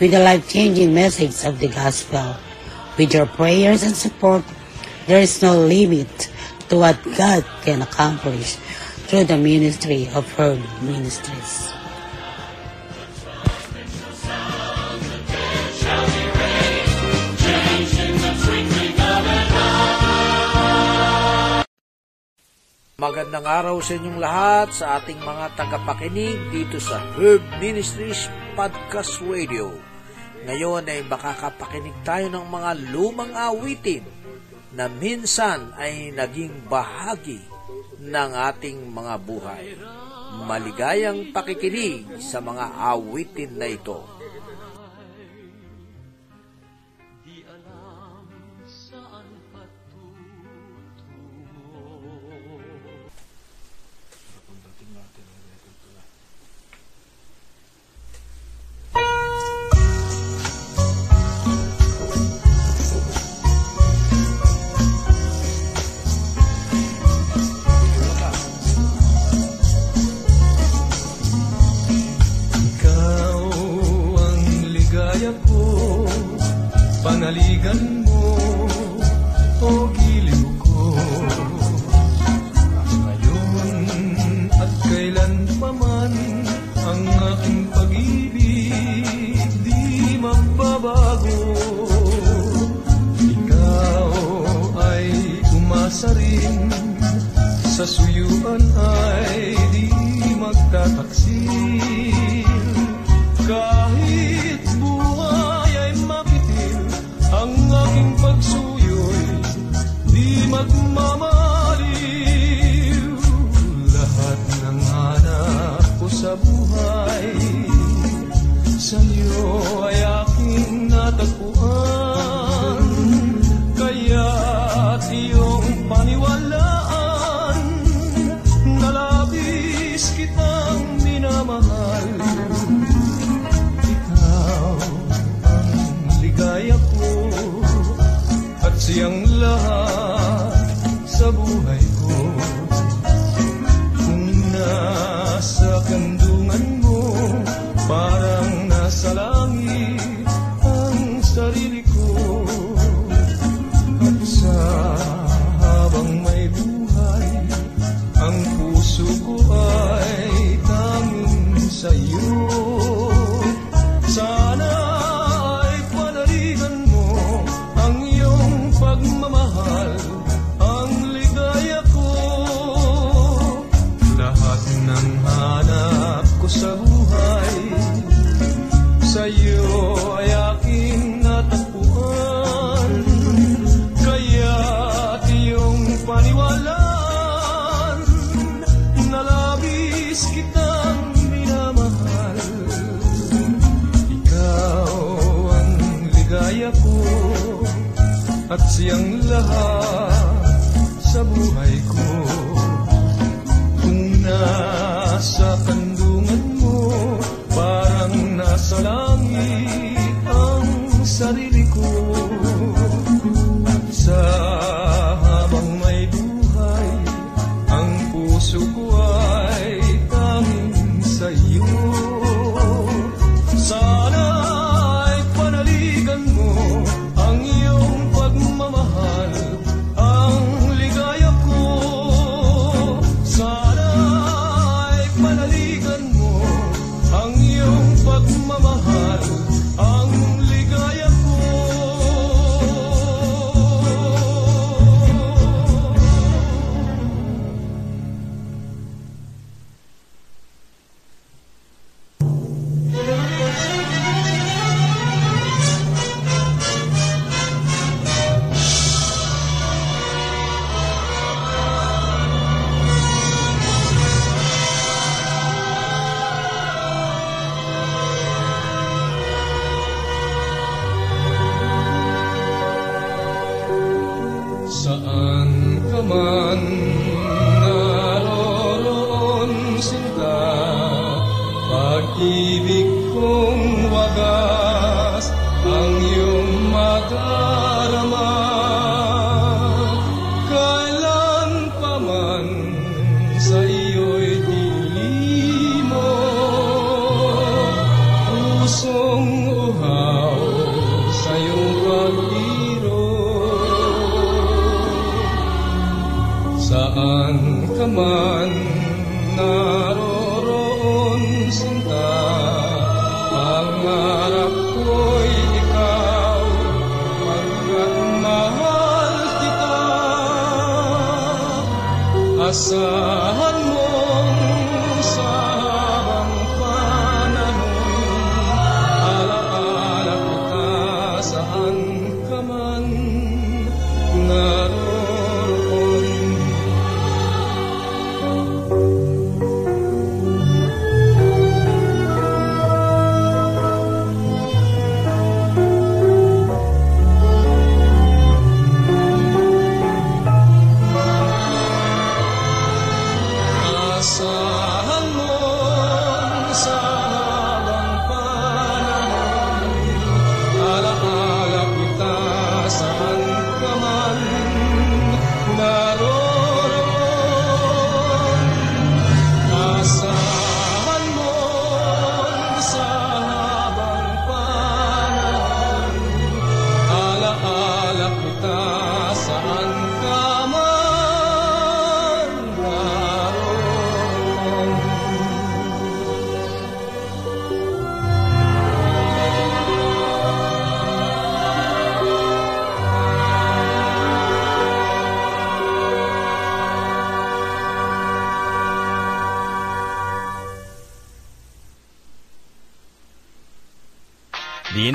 with the life-changing message of the gospel. With your prayers and support, there is no limit to what God can accomplish through the ministry of Herd Ministries. Magandang araw sa inyong lahat sa ating mga tagapakinig dito sa Herb Ministries Podcast Radio. Ngayon ay makakapakinig tayo ng mga lumang awitin na minsan ay naging bahagi ng ating mga buhay. Maligayang pakikinig sa mga awitin na ito. kaya ko. Pangaligan mo o oh giliw ko. Ngayon at kailan pa man Ang aking pag-ibig di magbabago. Ikaw ay umasa rin Sa suyuan ay di magtataksin pagmamaliw Lahat ng hanap ko sa buhay Sa iyo ay paniwalaan Na kitang minamahal. Ikaw ang ko At at siyang lahat sa buhay ko. Kung nasa kandungan mo, parang nasa langit ang sarili.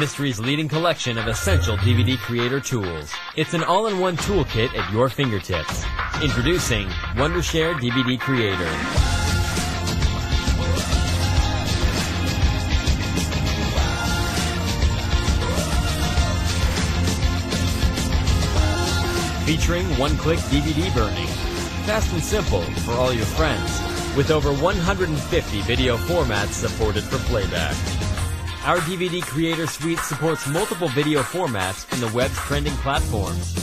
Industry's leading collection of essential DVD creator tools. It's an all-in-one toolkit at your fingertips. Introducing Wondershare DVD Creator. Featuring one-click DVD burning. Fast and simple for all your friends. With over 150 video formats supported for playback. Our DVD Creator Suite supports multiple video formats in the web's trending platforms.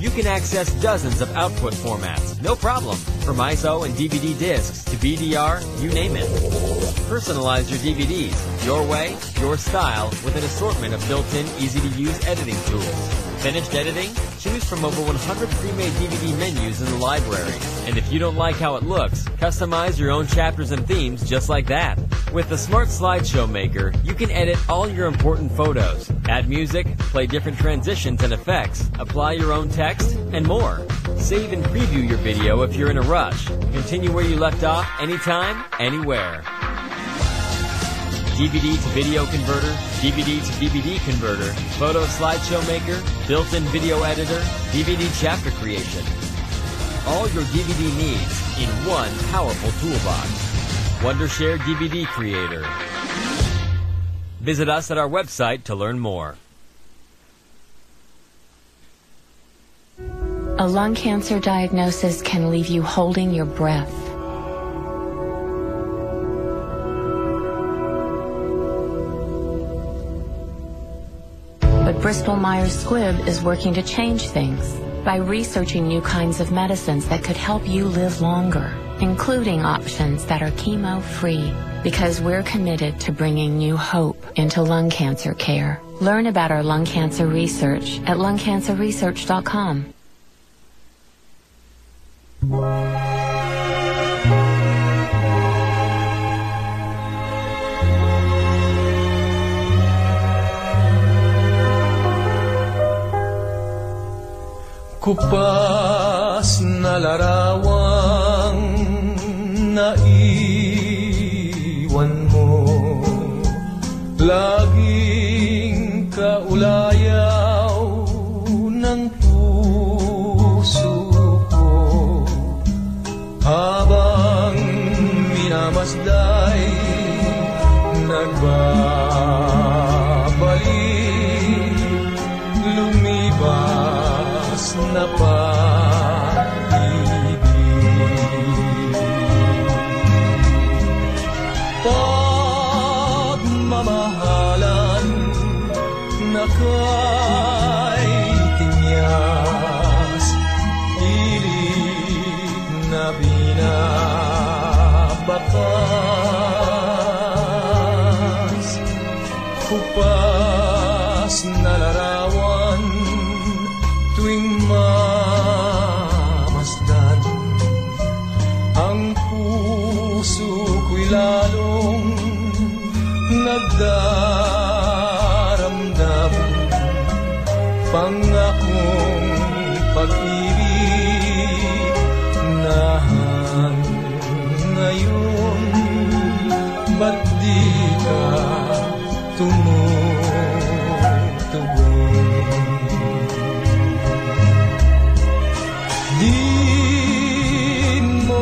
You can access dozens of output formats, no problem, from ISO and DVD discs to BDR, you name it. Personalize your DVDs, your way, your style, with an assortment of built-in, easy-to-use editing tools. Finished editing? Choose from over 100 pre-made DVD menus in the library. And if you don't like how it looks, customize your own chapters and themes just like that. With the Smart Slideshow Maker, you can edit all your important photos, add music, play different transitions and effects, apply your own text, and more. Save and preview your video if you're in a rush. Continue where you left off anytime, anywhere. DVD to video converter, DVD to DVD converter, photo slideshow maker, built-in video editor, DVD chapter creation. All your DVD needs in one powerful toolbox. Wondershare DVD Creator. Visit us at our website to learn more. A lung cancer diagnosis can leave you holding your breath. Bristol Myers Squibb is working to change things by researching new kinds of medicines that could help you live longer, including options that are chemo free. Because we're committed to bringing new hope into lung cancer care. Learn about our lung cancer research at lungcancerresearch.com. Kupas na larawang naiwan mo. Laging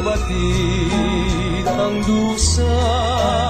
batid ang dusang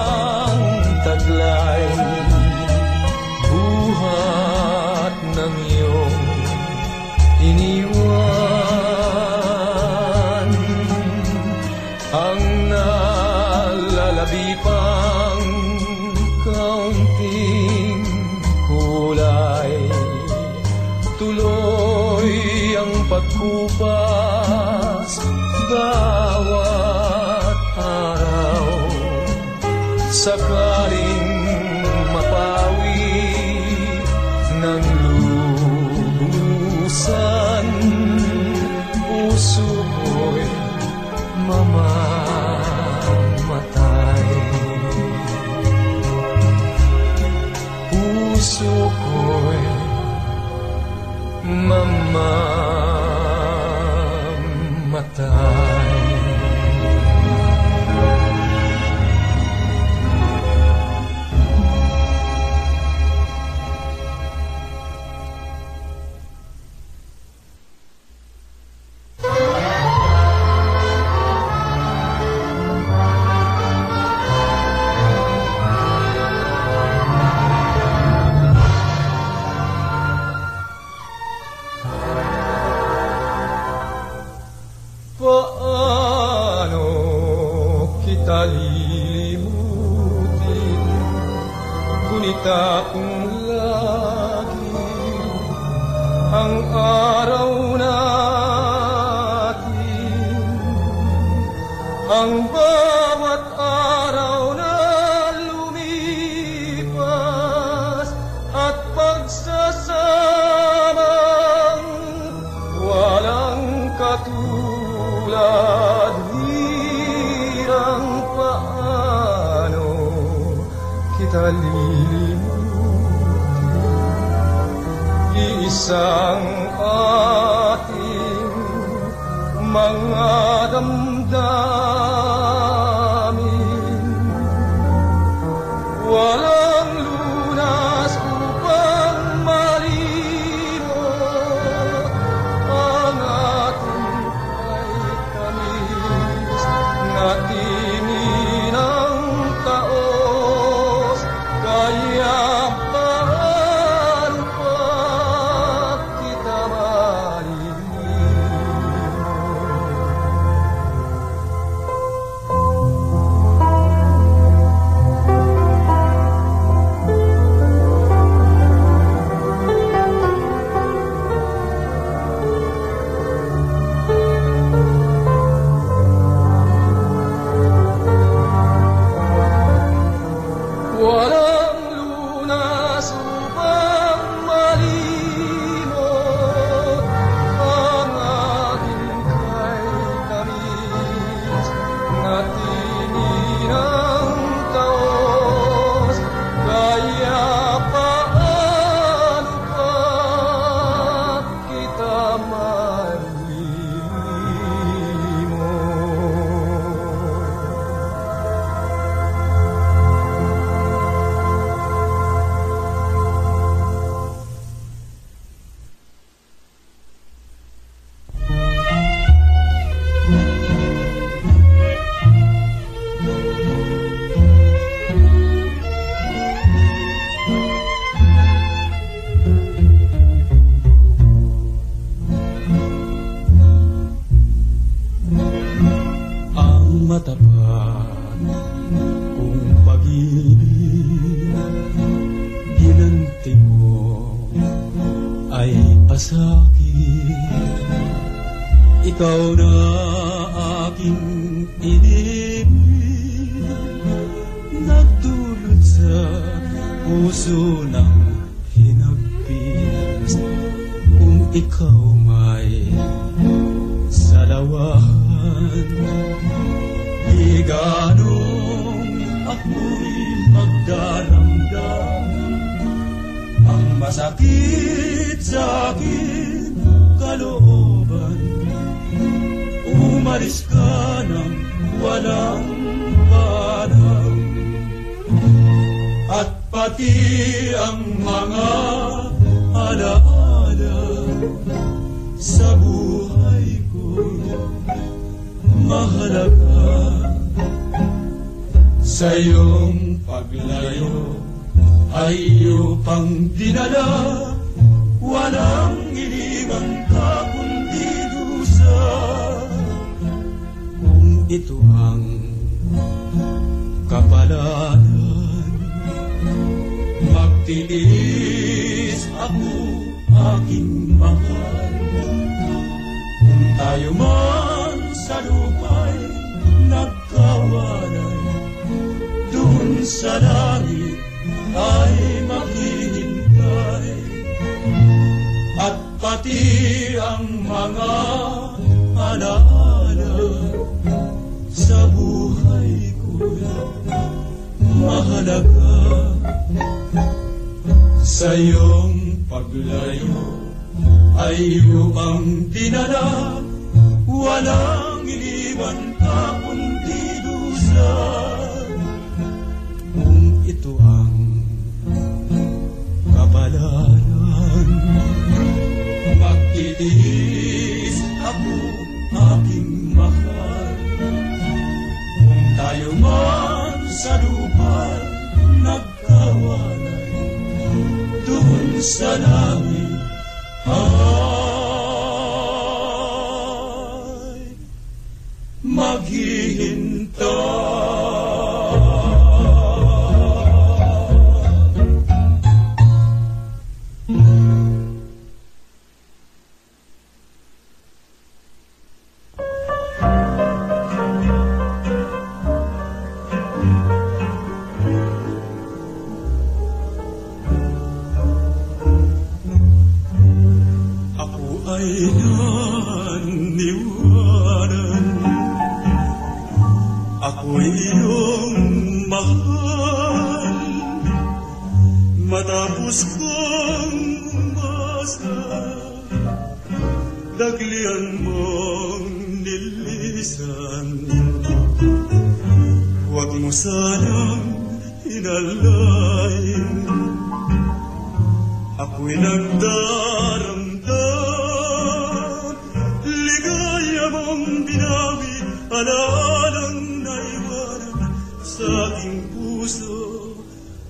marami Alalang naiwanan sa aking puso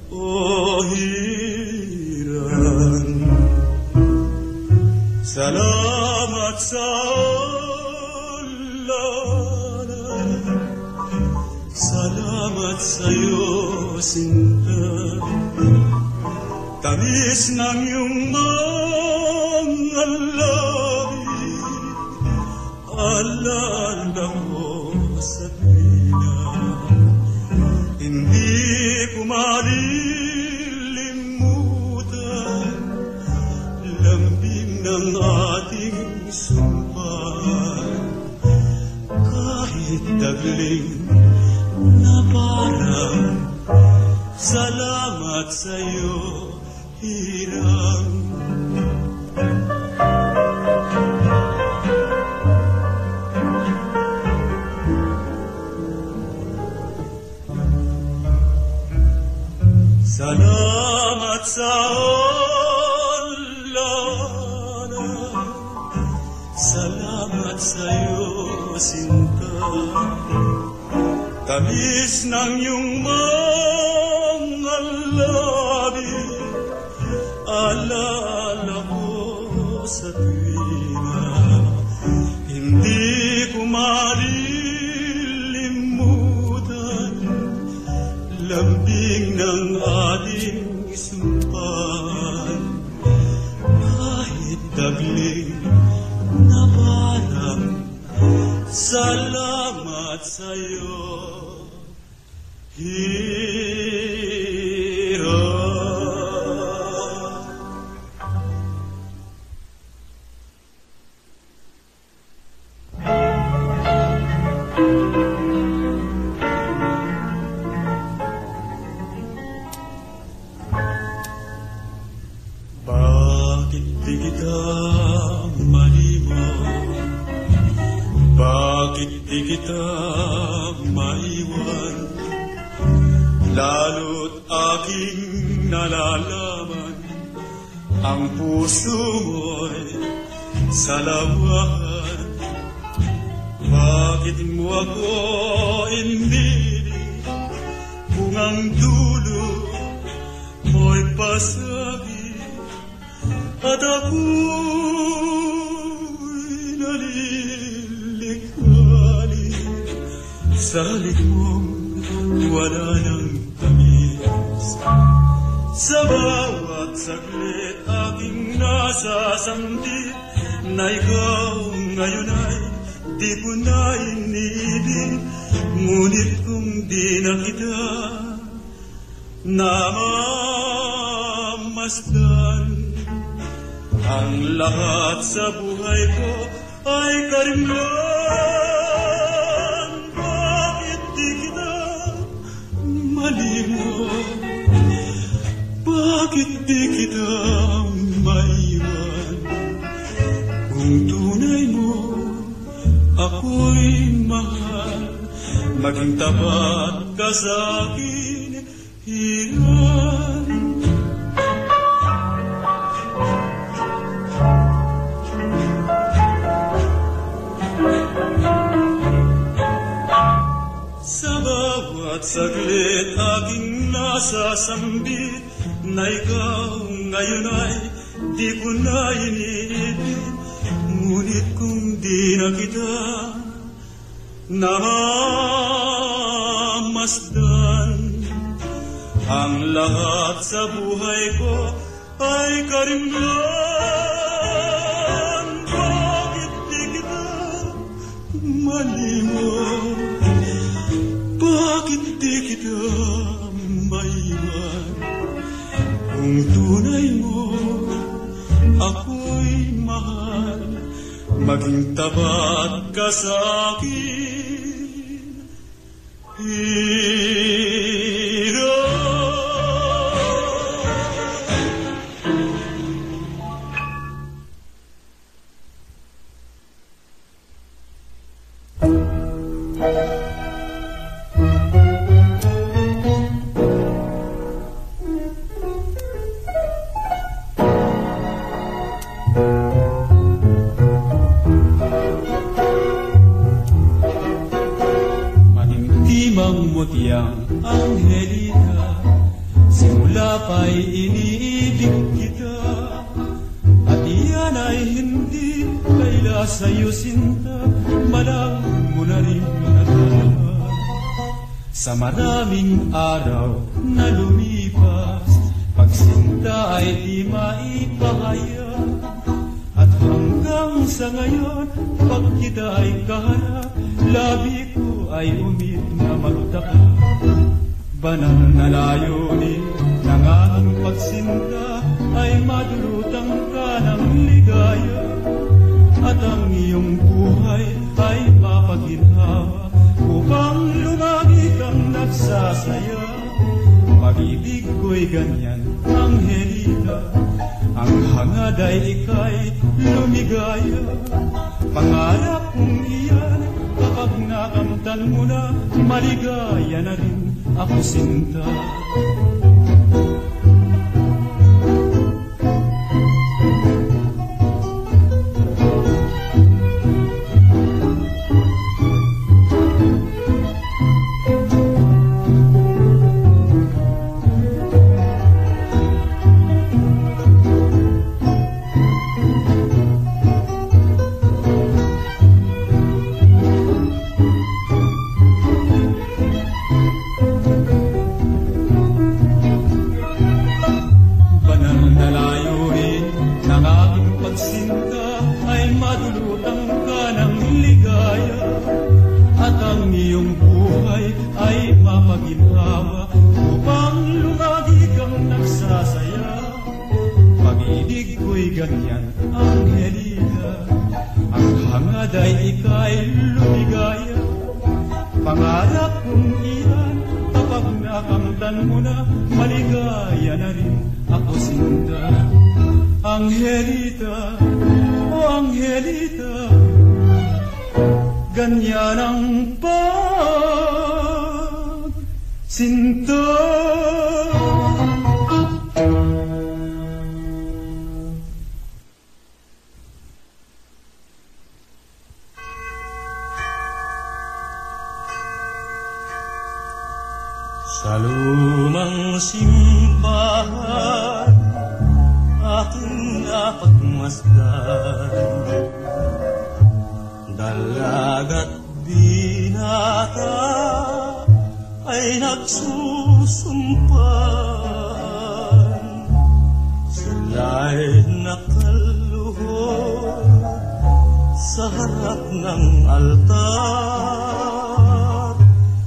O oh, hiran. Salamat sa Salamat sa iyo, Sinta Tamis ng iyong mga sa'yo hirang Salamat sa onlana Salamat sa'yo, Sinta. Tamis ng iyong mga bawat saglit aking nasasambit Na ikaw ngayon ay di ko na iniibig Ngunit kung di na kita namamasdan Ang lahat sa buhay ko ay karimlan Bakit di kita malimot? Di kita maiwan? Kung tunay mo ako'y mahal Maging tapat ka sa akin Hirap Mutiang Angelita Simula pa'y iniibig kita. At iyan ay hindi kaila sa'yo sinta. Malang mo na rin nalaman Sa maraming araw na lumipas Pagsinta ay di maipahayag at hanggang sa ngayon, pag kita ay kaharap, labi ko ay umit na magtaka. Banal na layunin ng aking pagsinta ay madulutang ka ng ligaya. At ang iyong buhay ay mapaginhawa upang lumagi kang nagsasaya. Pag-ibig ko'y ganyan, Angelita, ang hangad ay ika'y lumigaya. Pangarap kong iyan, kapag nakamtan mo na, maligaya na rin ako sinta. Sa lumang simbahan, aking napagmasdan. Dalaga't binata ay nagsusumpan. Sila'y nakaluhod sa harap ng altar.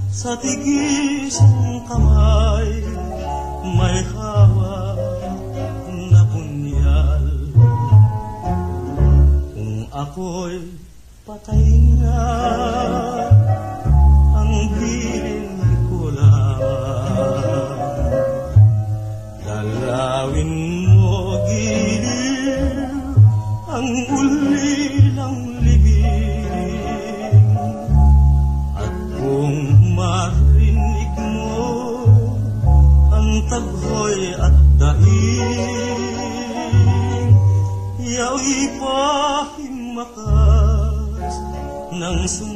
Sa tigisang kamay may hawak na punyal Kung ako'y patay na ang bilin ko lamang. Dalawin mo giliw ang ulan Mansum.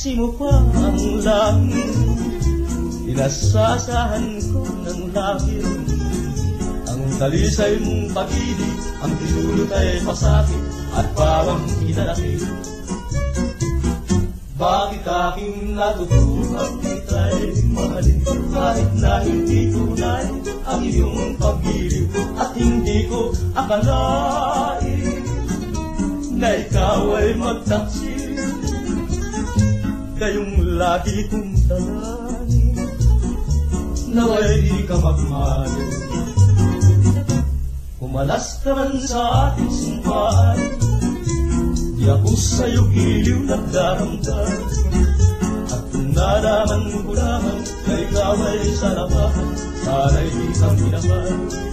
Sinaksi-saksi mo pa ang langit Inasasahan ko ng langit Ang talisay mong pag-ibig Ang pinulot ay pasakit At parang inalakit Bakit aking natutunan Kita'y mahalin Kahit na hindi tunay Ang iyong pag-ibig At hindi ko akalain Na ikaw ay magtaksil Kayong lagi kong dalangin. Naway di ka magmahal. Kumalas ka man sa ating sumpaan Di ako sa'yo giliw nagdaramdam. At kung nalaman ko lamang Na ikaw sa labahan Sana'y di ka minamahal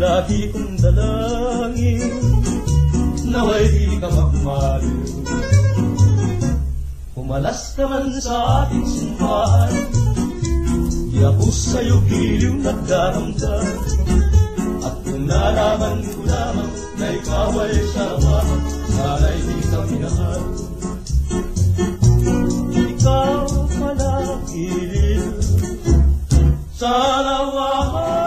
lagi kong dalangin Naway di ka magmaliw Umalas ka man sa ating simbahan Di ako sa'yo giliw nagdaramdam. At kung nalaman ko lamang Na ikaw ay saramahan Sana'y di ka minahal. Ikaw pala giliw Sa lawahan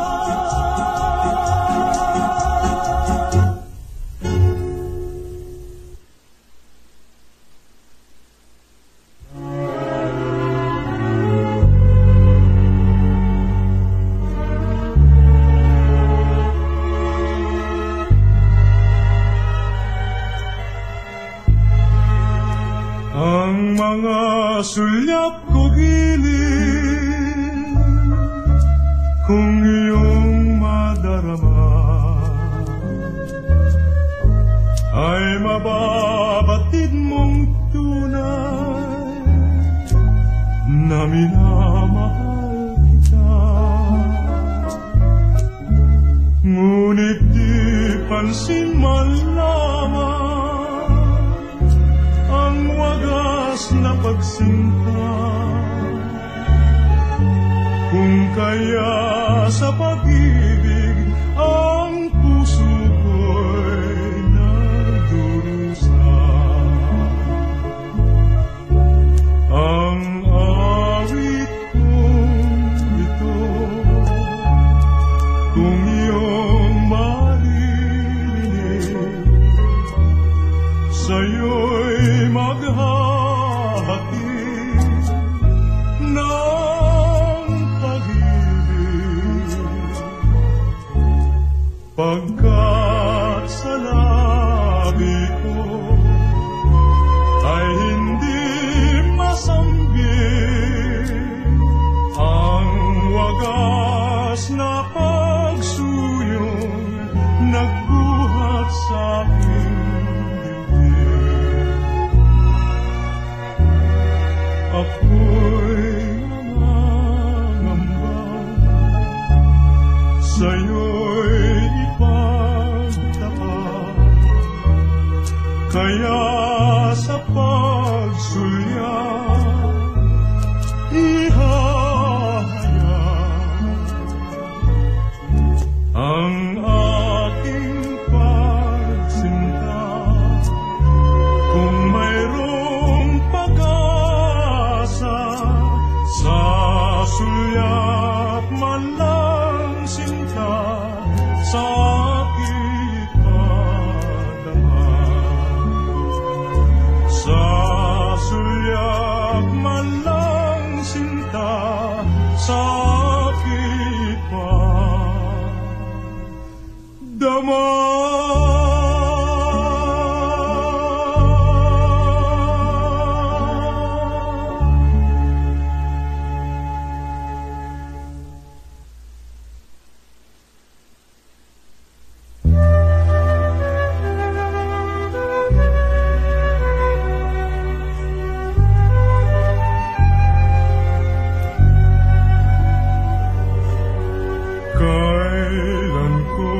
ko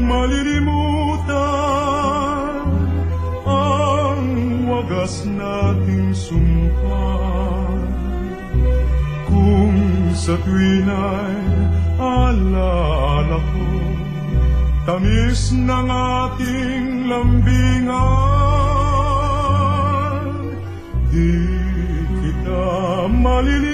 malilimutan ang wagas nating sumpa. Kung sa tuwin ay alala ko, tamis ng ating lambingan, di kita malilimutan.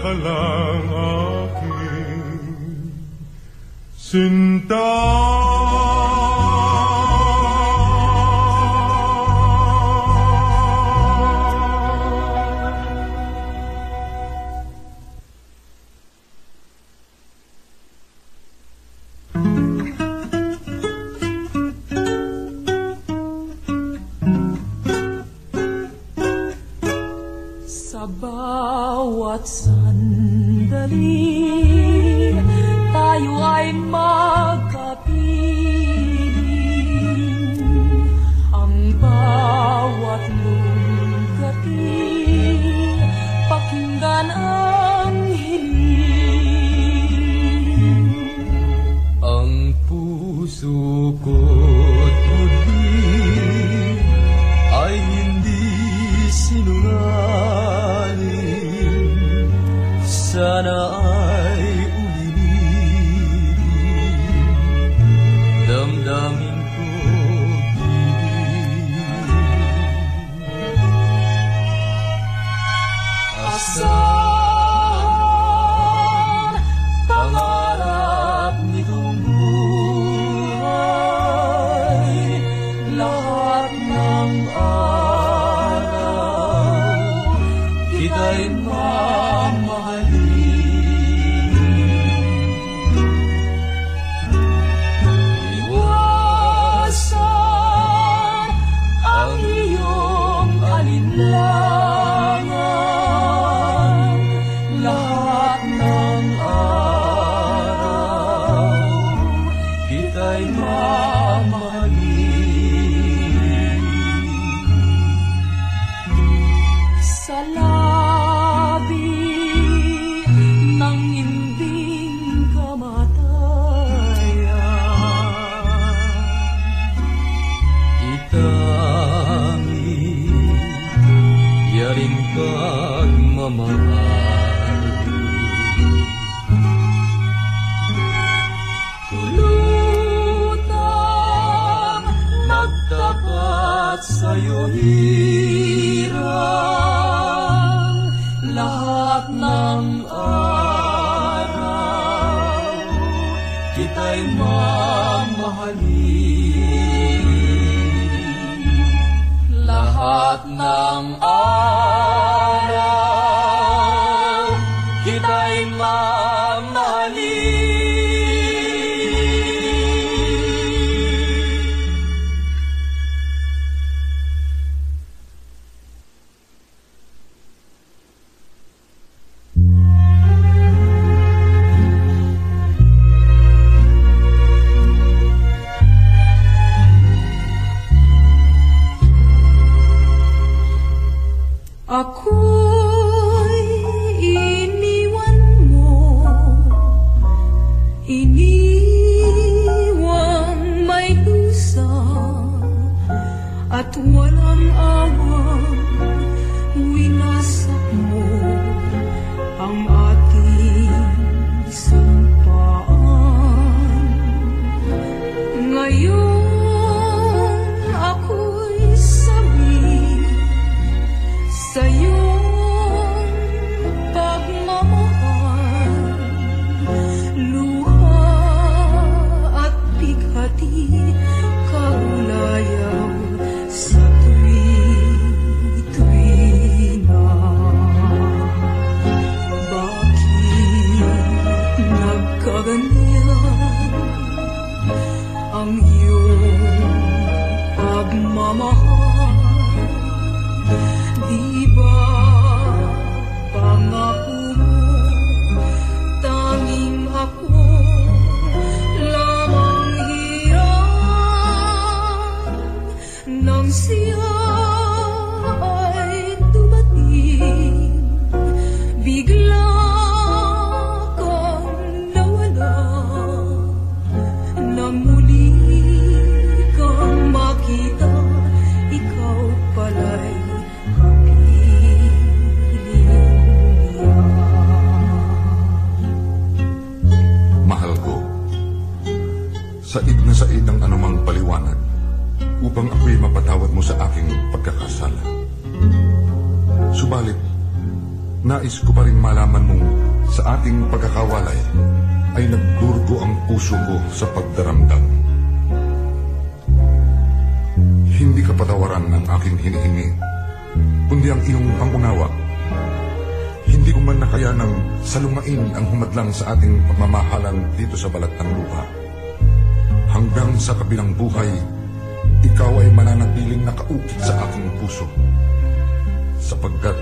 ka lang aking sinta. Salumain ang humadlang sa ating pagmamahalan dito sa balat ng lupa. Hanggang sa kabilang buhay, ikaw ay mananatiling nakaukit sa aking puso. Sapagkat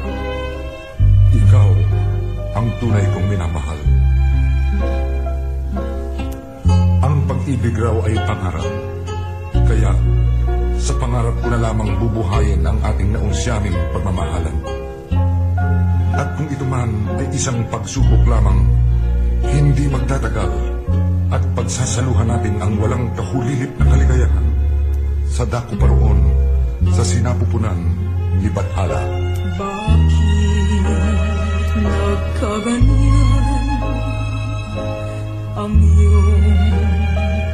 ikaw ang tunay kong minamahal. Ang pag-ibig raw ay pangarap. Kaya sa pangarap ko na lamang bubuhayin ang ating naunsyaming pagmamahalan. At kung ito man ay isang pagsubok lamang, hindi magtatagal at pagsasaluhan natin ang walang kahulilip na kaligayahan sa dako paroon sa sinapupunan ni Bathala. Bakit nagkaganyan ang iyong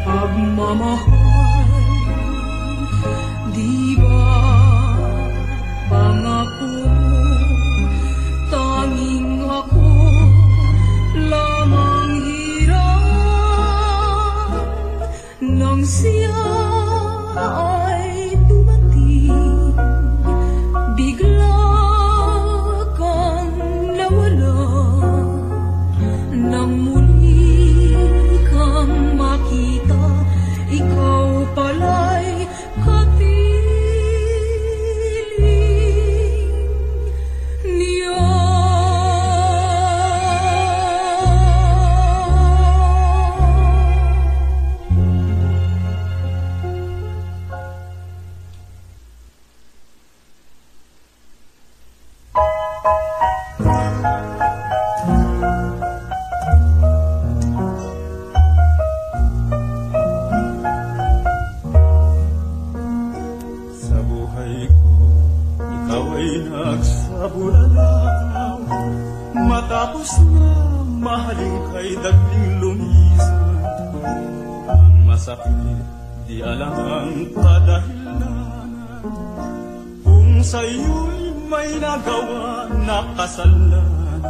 pagmamahal? Di ba pangako nang masakit, di alam ang kadahilanan. Kung sa'yo'y may nagawa na kasalanan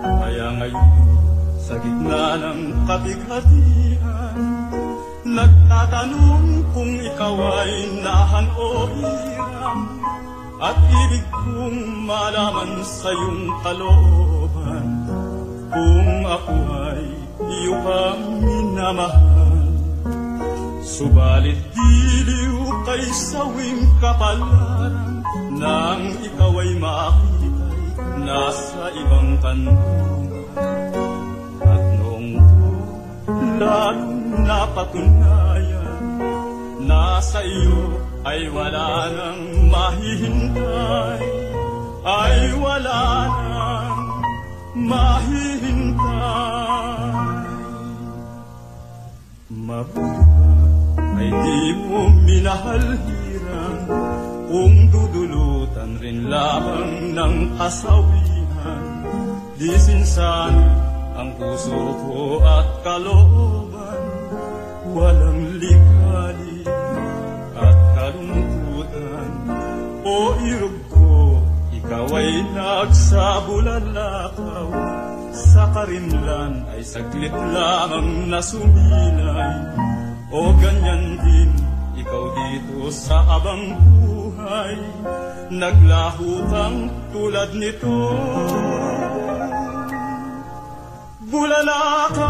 Kaya ngayon sa gitna ng kabighatian Nagtatanong kung ikaw ay nahan o hiram. At ibig kong malaman sa iyong kalooban Kung ako ay iyo pang minamahal Subalit diliw kay sawing kapalaran Nang ikaw ay makita'y nasa ibang kantungan At noong to, lalong napatunayan Na sa iyo ay wala nang mahihintay Ay wala nang mahihintay. Mabuti ay di mo minahal hirang Kung dudulutan rin lamang ng kasawihan. Di sinsani ang puso ko at kalooban. Walang likali at kalungkutan. O irog ko, ikaw ay nagsabulalakaw Sa karimlan ay saglit lamang na sumilay O ganyan din, ikaw dito sa abang buhay Naglaho kang tulad nito. Bulalakaw Dakit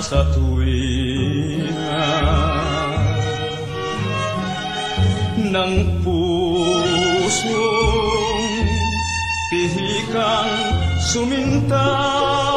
sa tuwina ng pusong pihikang suminta.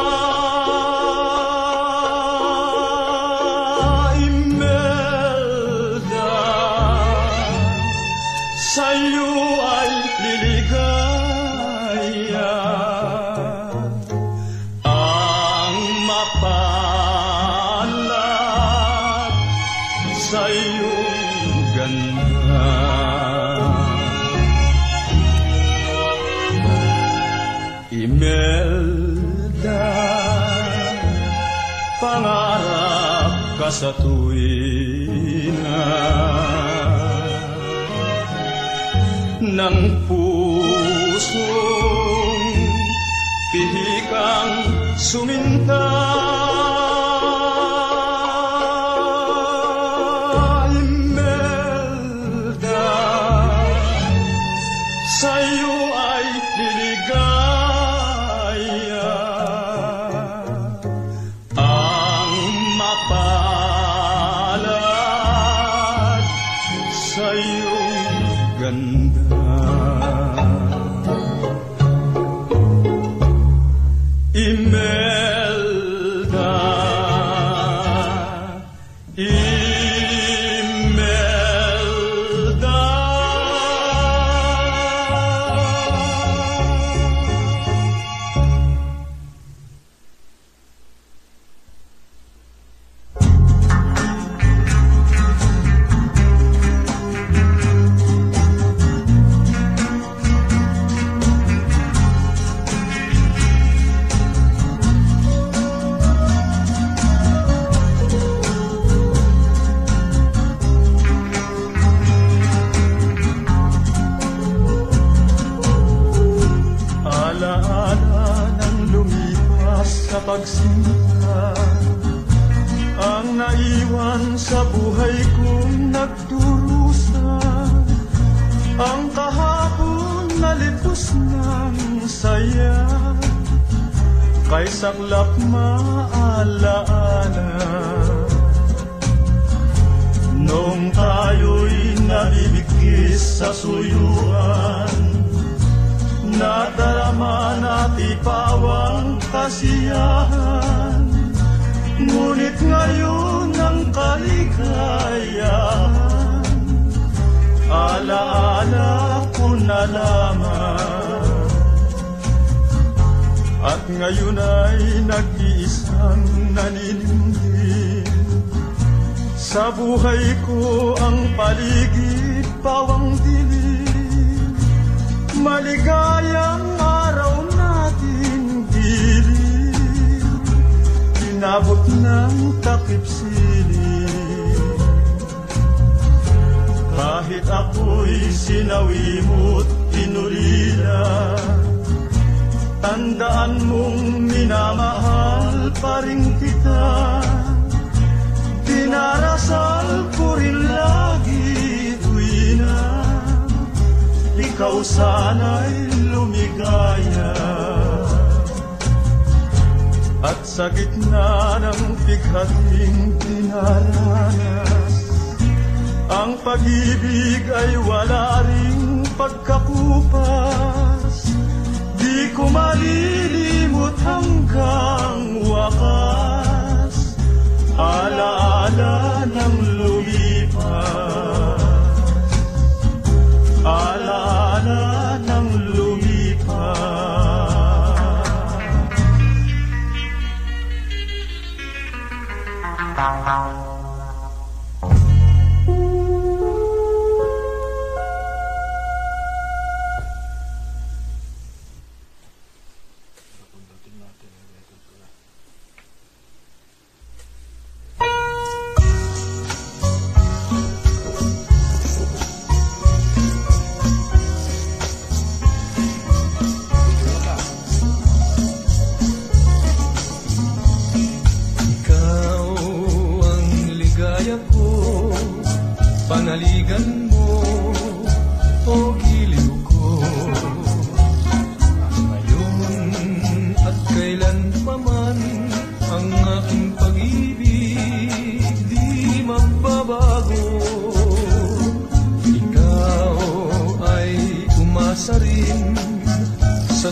Pihikang suminta. Kasiyahan. Ngunit ngayon ang kaligayahan Alaala ko na lamang. At ngayon ay nag-iisang naninindi Sa buhay ko ang paligid pawang dilim Maligayang Inabot ng takip silim Kahit ako'y sinawi mo't inulila Tandaan mong minamahal pa rin kita. Dinarasal ko rin lagi tuwina. Ikaw sana'y lumigaya sa gitna ng bighating dinaranas Ang pag-ibig ay wala ring pagkakupas. Di ko malilimot hanggang wakas. Alaala ng 当当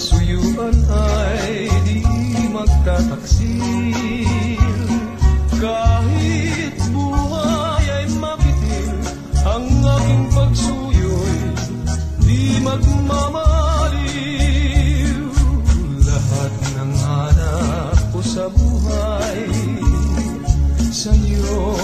kasuyuan ay di magtataksil. Kahit buhay ay mabitil Ang aking pagsuyo'y di magmamaliw. Lahat ng hanap ko sa buhay sa sa'yo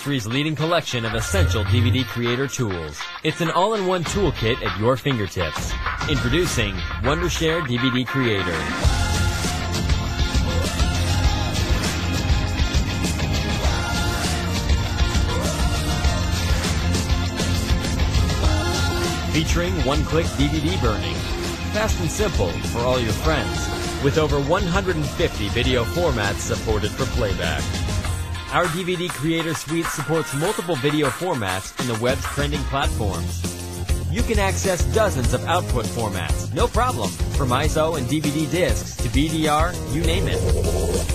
industry's leading collection of essential DVD creator tools. It's an all-in-one toolkit at your fingertips. Introducing Wondershare DVD Creator. Featuring one-click DVD burning. Fast and simple for all your friends. With over 150 video formats supported for playback. Our DVD Creator Suite supports multiple video formats in the web's trending platforms. You can access dozens of output formats, no problem, from ISO and DVD discs to VDR, you name it.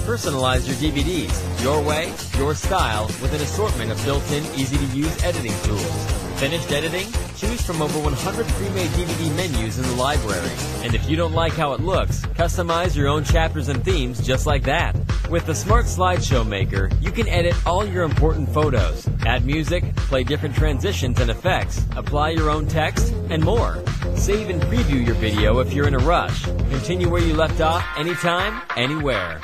Personalize your DVDs, your way, your style, with an assortment of built-in, easy-to-use editing tools. Finished editing? Choose from over 100 pre-made DVD menus in the library. And if you don't like how it looks, customize your own chapters and themes just like that. With the Smart Slideshow Maker, can edit all your important photos, add music, play different transitions and effects, apply your own text, and more. Save and preview your video if you're in a rush. Continue where you left off anytime, anywhere.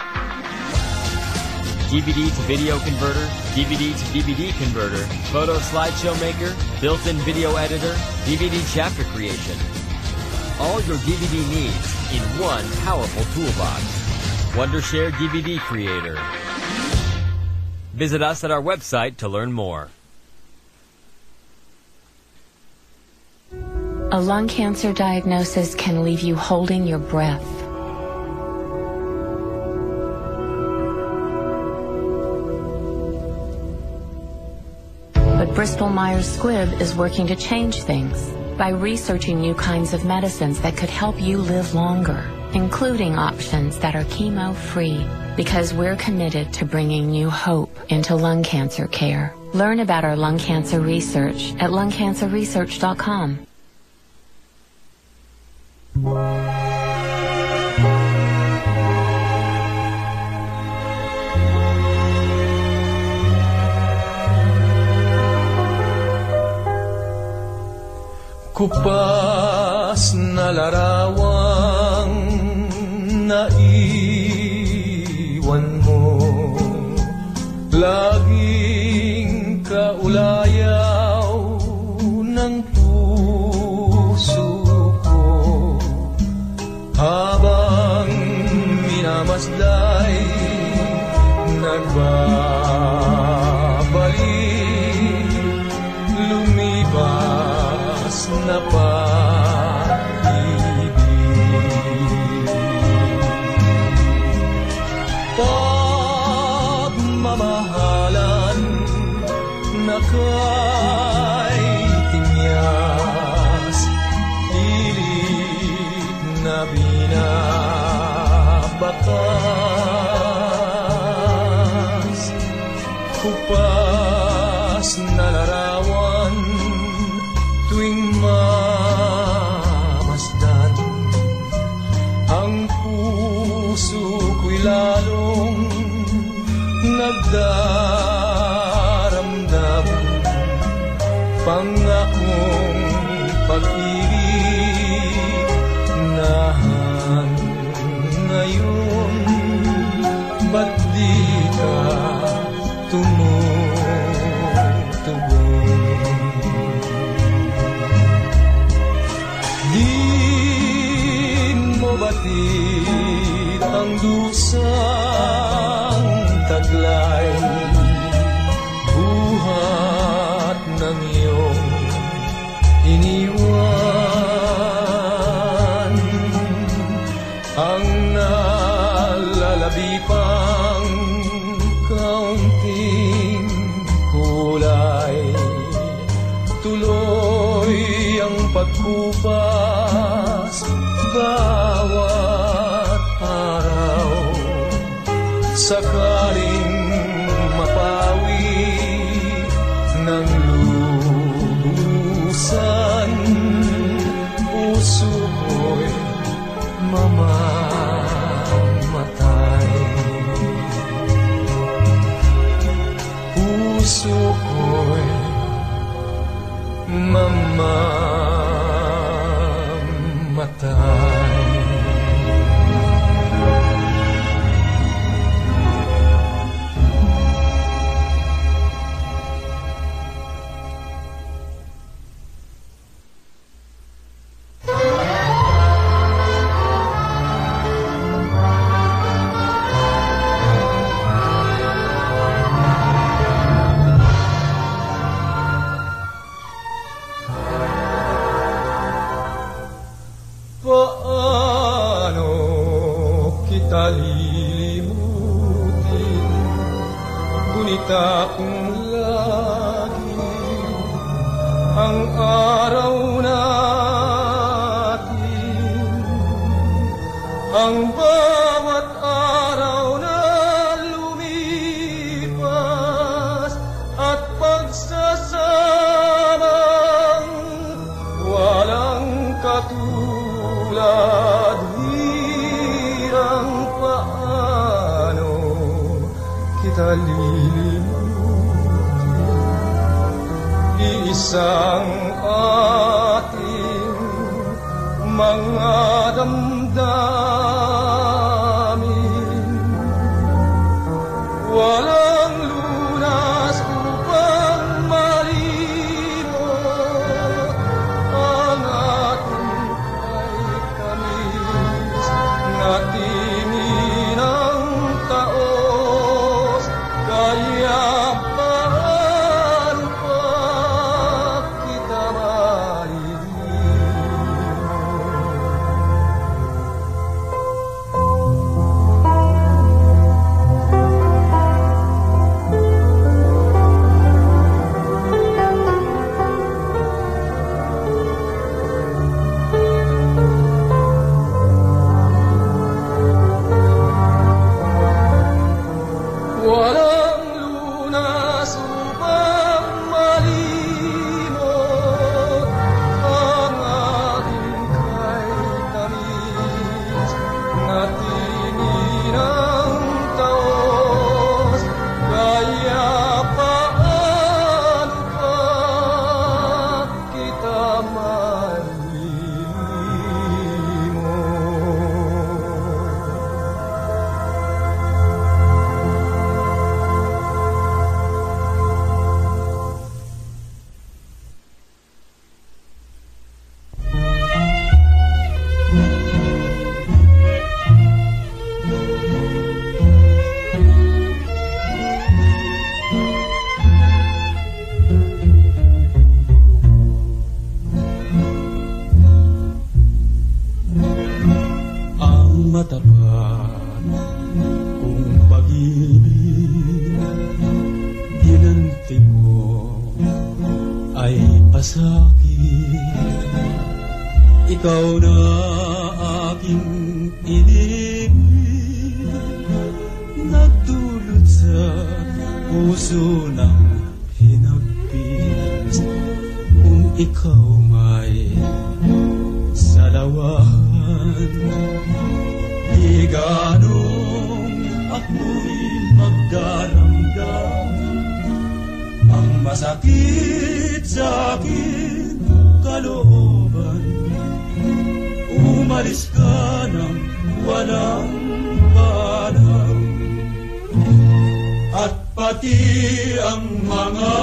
DVD to video converter, DVD to DVD converter, photo slideshow maker, built-in video editor, DVD chapter creation. All your DVD needs in one powerful toolbox. Wondershare DVD Creator. Visit us at our website to learn more. A lung cancer diagnosis can leave you holding your breath. But Bristol Myers Squibb is working to change things by researching new kinds of medicines that could help you live longer, including options that are chemo free. Because we're committed to bringing new hope into lung cancer care. Learn about our lung cancer research at lungcancerresearch.com. Kupas na larawang love Puso ko'y mamamatay masakit sa akin kalooban. Umalis ka ng walang paalam. At pati ang mga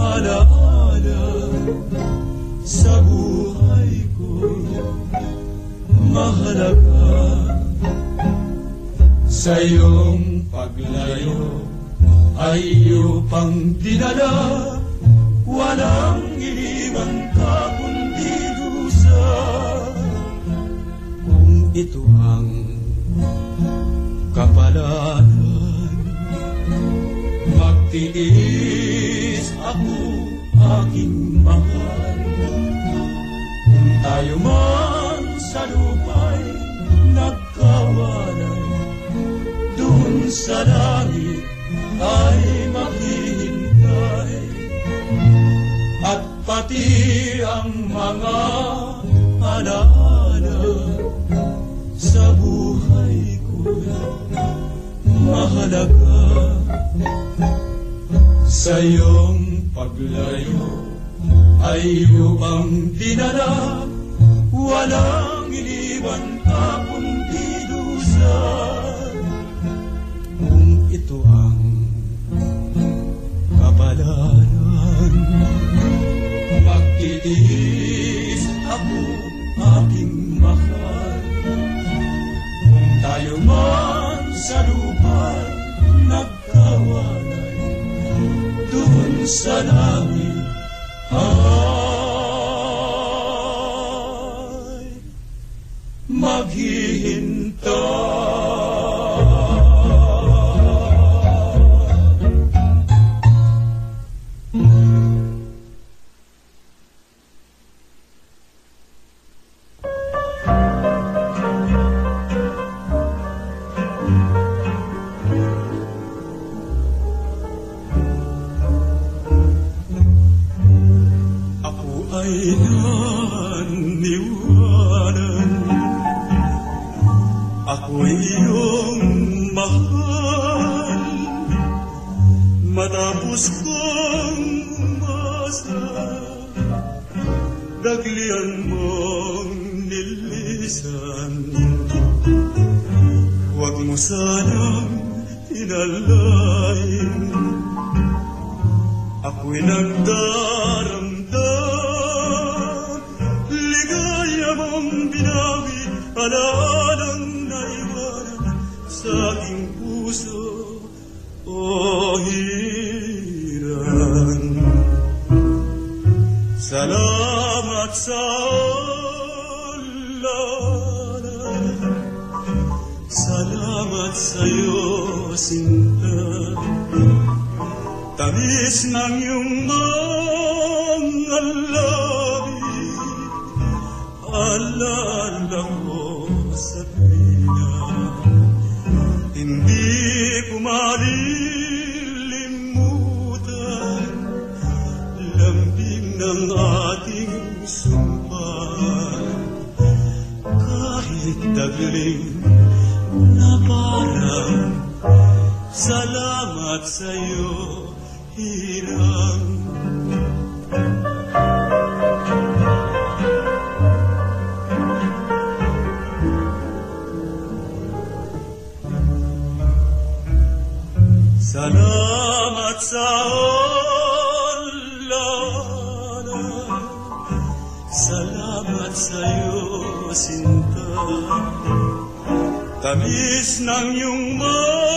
alaala sa buhay ko mahalaga. Sa iyong paglayo ay upang dinala. Walang iniwan ka kundi dusa kung ito ang kapalaran magtiis ako aking mahal. Kung tayo man sa lupa'y nagkawalan Dun sa langit pati ang mga alaala Sa buhay ko'y mahalaga Sa iyong paglayo ay upang dinala. Walang iniwan ka Kung ito ang Magtitiis ako aking mahal. Kung tayo man sa lupa nagkawalay Doon sa langit ay Salamat sa Allah Salamat sa iyo, Sinta. Tamis ng iyong mga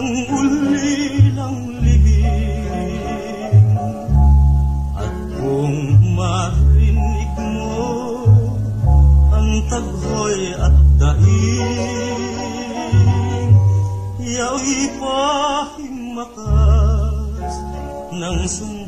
ang uli ng lihim. At kung marinig mo ang taghoy at daing Yawi pa himakas ng sunod.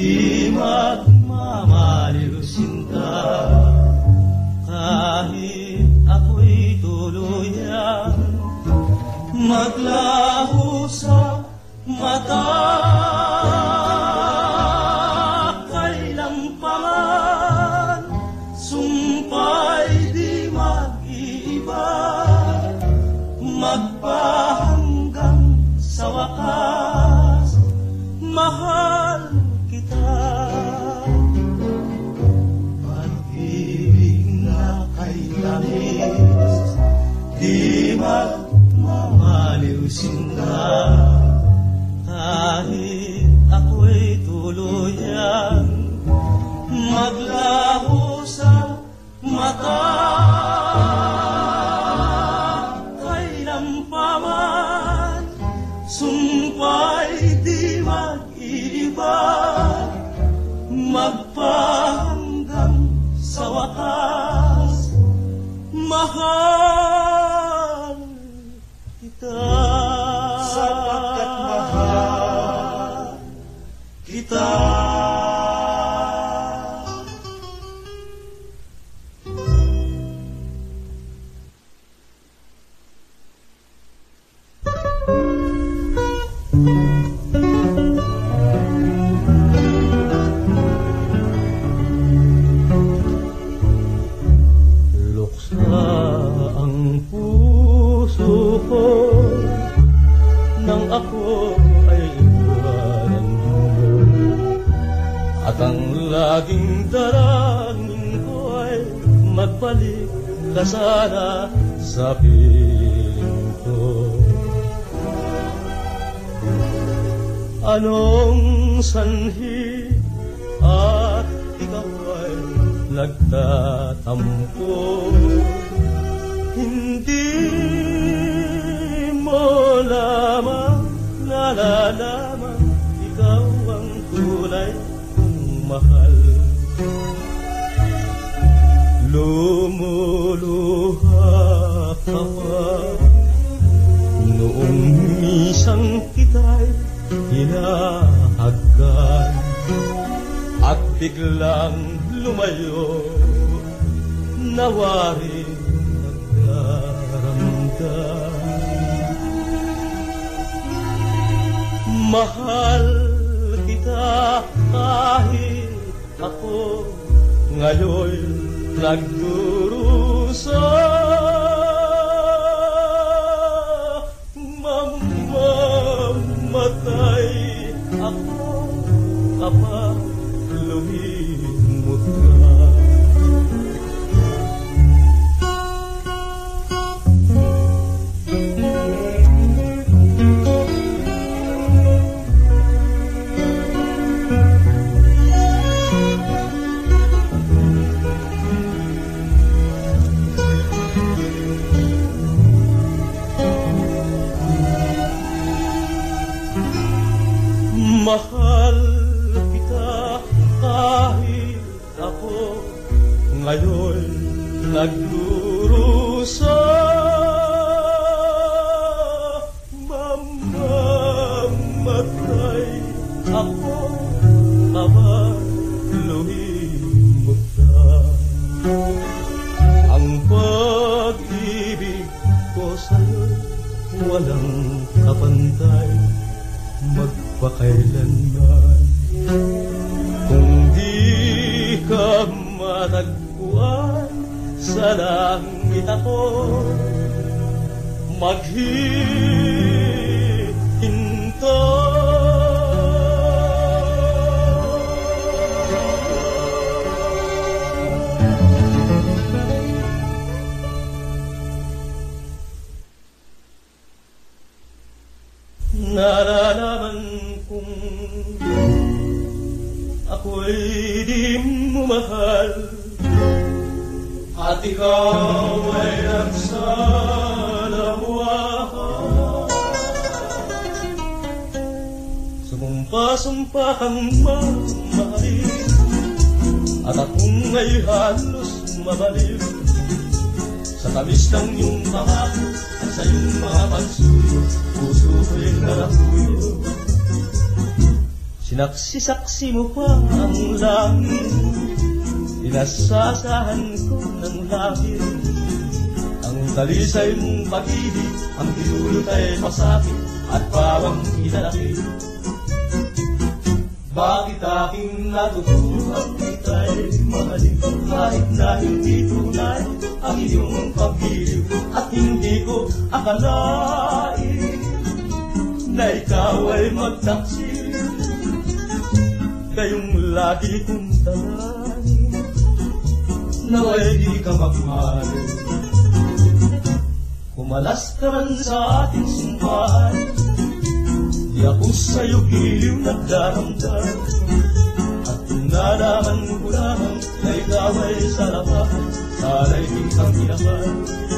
Di magmamaliw sinta Kahit ako'y tuluyan Maglaho sa mata. Aking dalangin ko ay magbalik ka sana sa piling. Anong sanhi at ikaw ay nagtatampo? Hindi mo lamang nalala luluha ka pa Noong minsan kita'y hinahagkan At biglang lumayo Nawarin nagdaramdam Mahal kita kahit ako ngayon nagdududa kapag lumimot ka Ang pag-ibig ko sa'yo walang kapantay. Magpakailanman. Kung di ka matagpuan sa langit ako maghihintay Nararaman kong ako'y di mo mahal. At ikaw ay nagsalawahan Sumumpa-sumpa kang mamahalin At akong ay halos mabaliw. Sa tamis ng iyong pangako At sa iyong mga pagsuyo Sinaksi-saksi mo pa ang langit. Inasasahan ko ng langit. Ang talisay mong pag-ibig Ang pinulot ay masakit At parang inalaki. Bakit aking natutuhan kita'y mahalin Kahit na hindi tunay ang iyong pag-ibig At hindi ko akalain Na ikaw ay magtaksil. Kayong lagi kong talangin Naway di ka magmahal. Kumalas ka man sa ating sumpahan Di ako sa'yo giliw nagdaramdam. At nalaman ko lamang Na ikaw ay sa Sana'y di kang inakal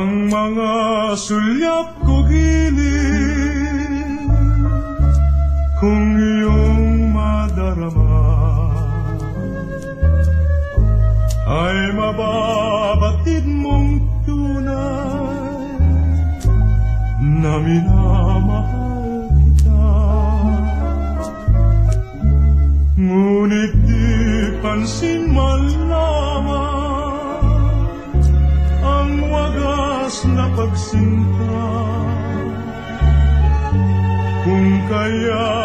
ang mga sulyap ko gilid kung iyong madarama ay mababatid mong tunay na minahal. pagsinta kung kaya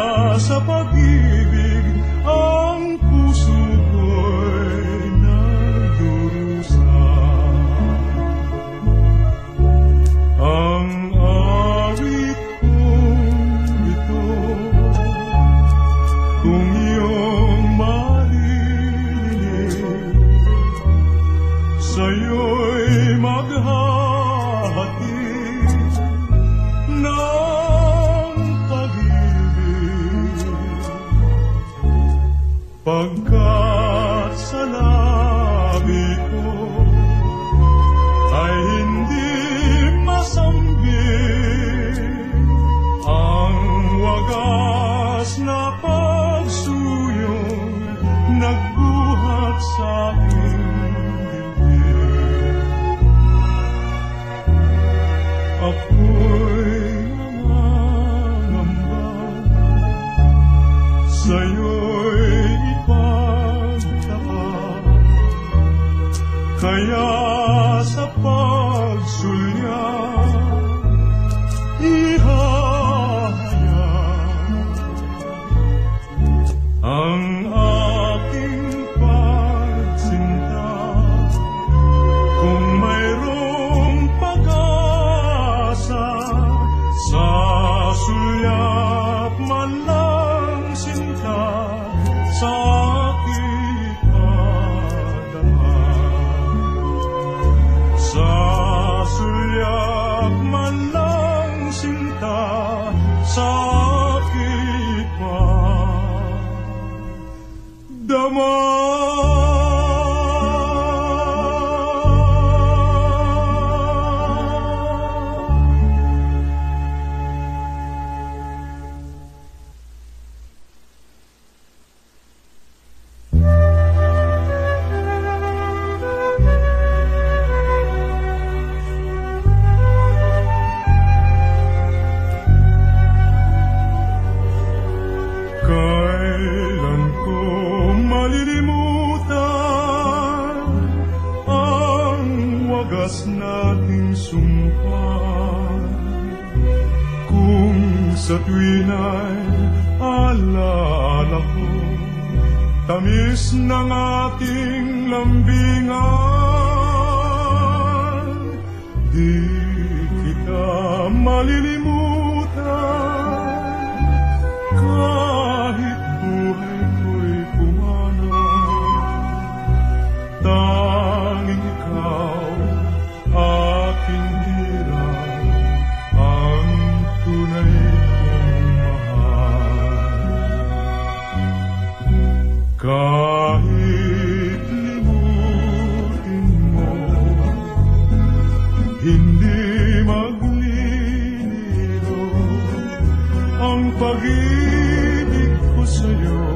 Pag-ibig ko sa'yo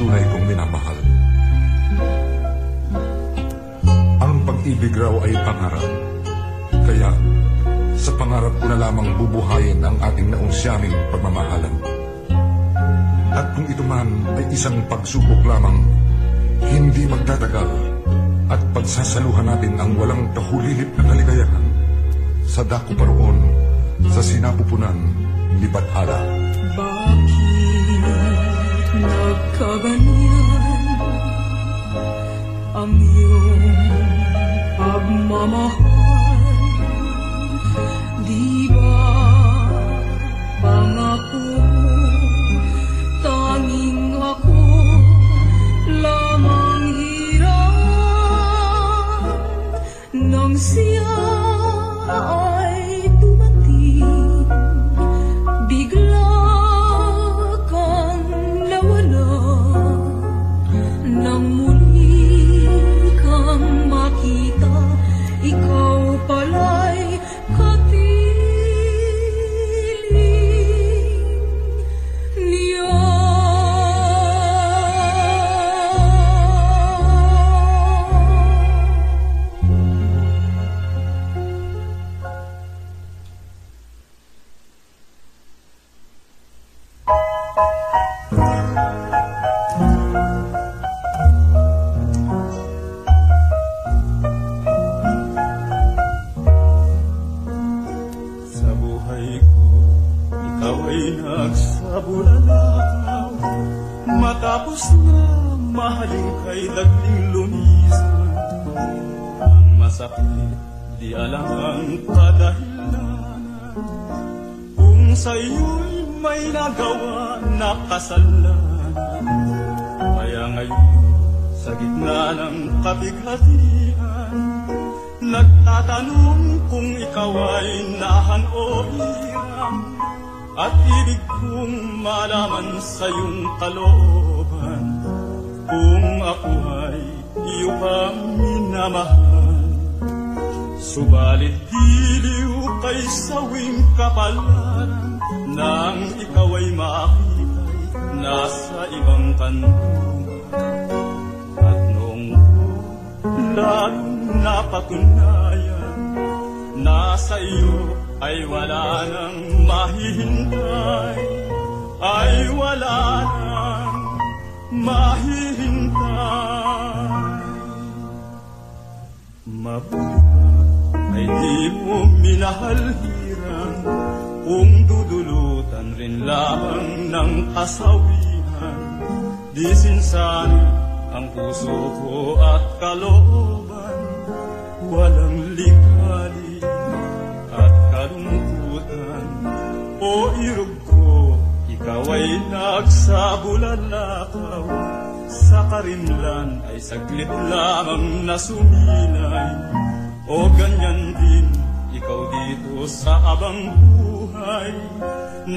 tunay kong minamahal. Ang pag-ibig raw ay pangarap. Kaya, sa pangarap ko na lamang bubuhayin ang ating naunsyaming pagmamahalan. At kung ito man ay isang pagsubok lamang, hindi magtatagal at pagsasaluhan natin ang walang kahulilip na kaligayahan sa dako paroon sa sinapupunan ni Bathala. Bye kaganyan ang iyong pagmamahal.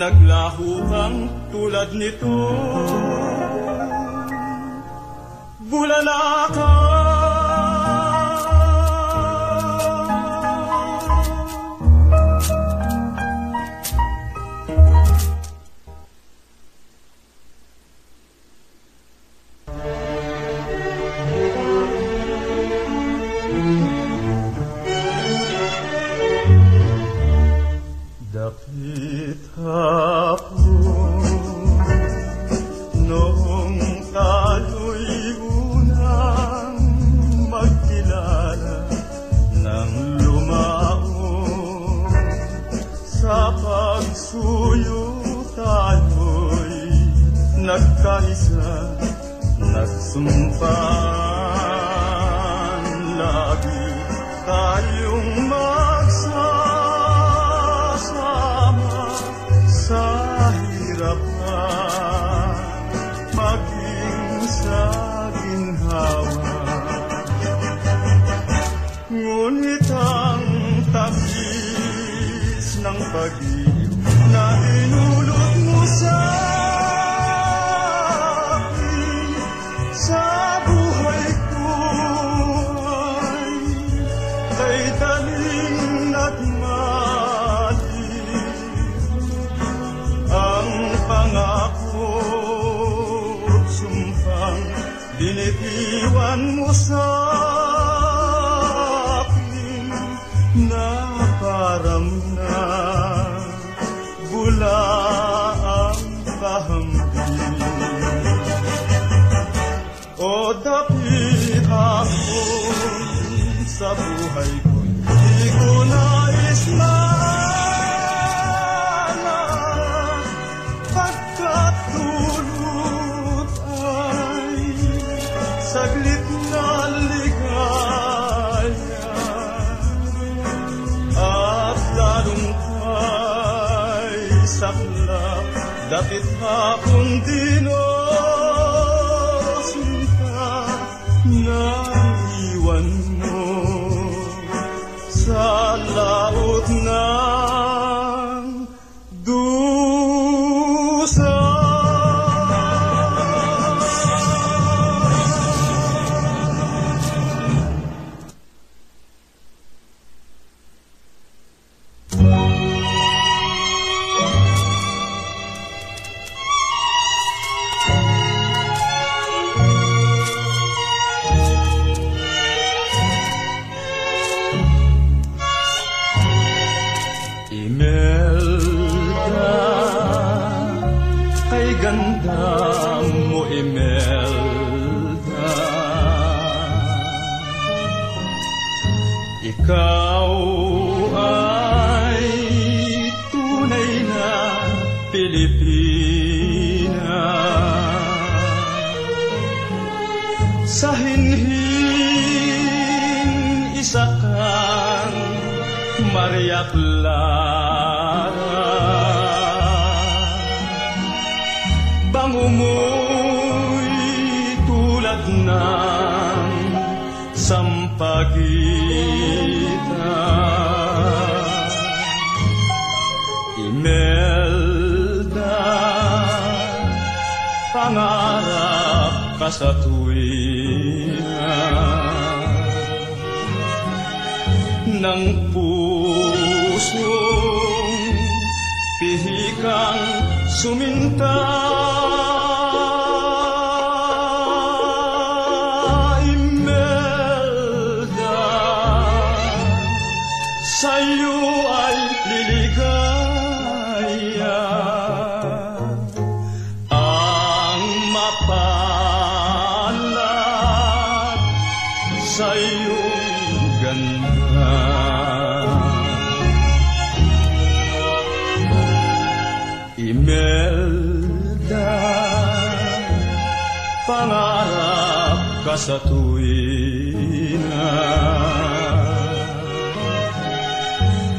naglaho kang tulad nito. pag-ibig na inulot mo sa sa buhay ko ay laytanin at malim ang pangako sumpang binitiwan mo sa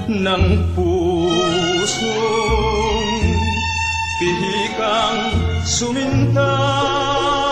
ng pusong tihikang sumintas.